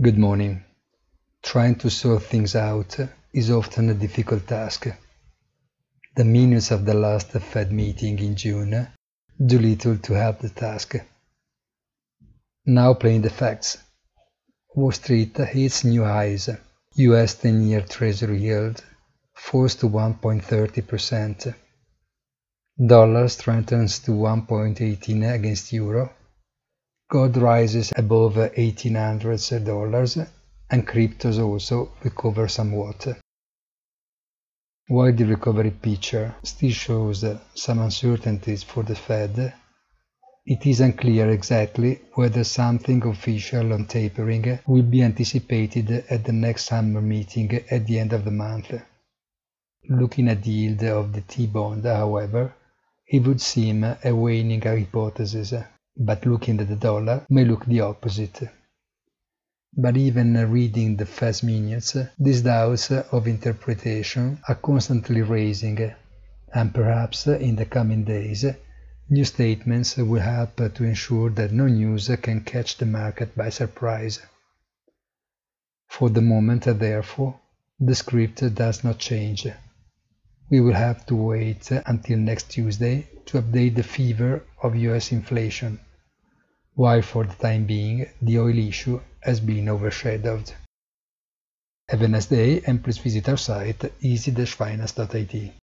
Good morning. Trying to sort things out is often a difficult task. The minutes of the last Fed meeting in June do little to help the task. Now playing the facts. Wall Street hits new highs. US 10-year Treasury yield falls to 1.30%. Dollar strengthens to 1.18 against euro. Gold rises above $1,800 and cryptos also recover somewhat. While the recovery picture still shows some uncertainties for the Fed, it is unclear exactly whether something official on tapering will be anticipated at the next summer meeting at the end of the month. Looking at the yield of the T-bond, however, it would seem a waning hypothesis, but looking at the dollar may look the opposite. But even reading the first minutes, these doubts of interpretation are constantly raising, and perhaps in the coming days, new statements will help to ensure that no news can catch the market by surprise. For the moment, therefore, the script does not change. We will have to wait until next Tuesday to update the fever of US inflation, while for the time being the oil issue has been overshadowed. Have a nice day and please visit our site easy-finance.it.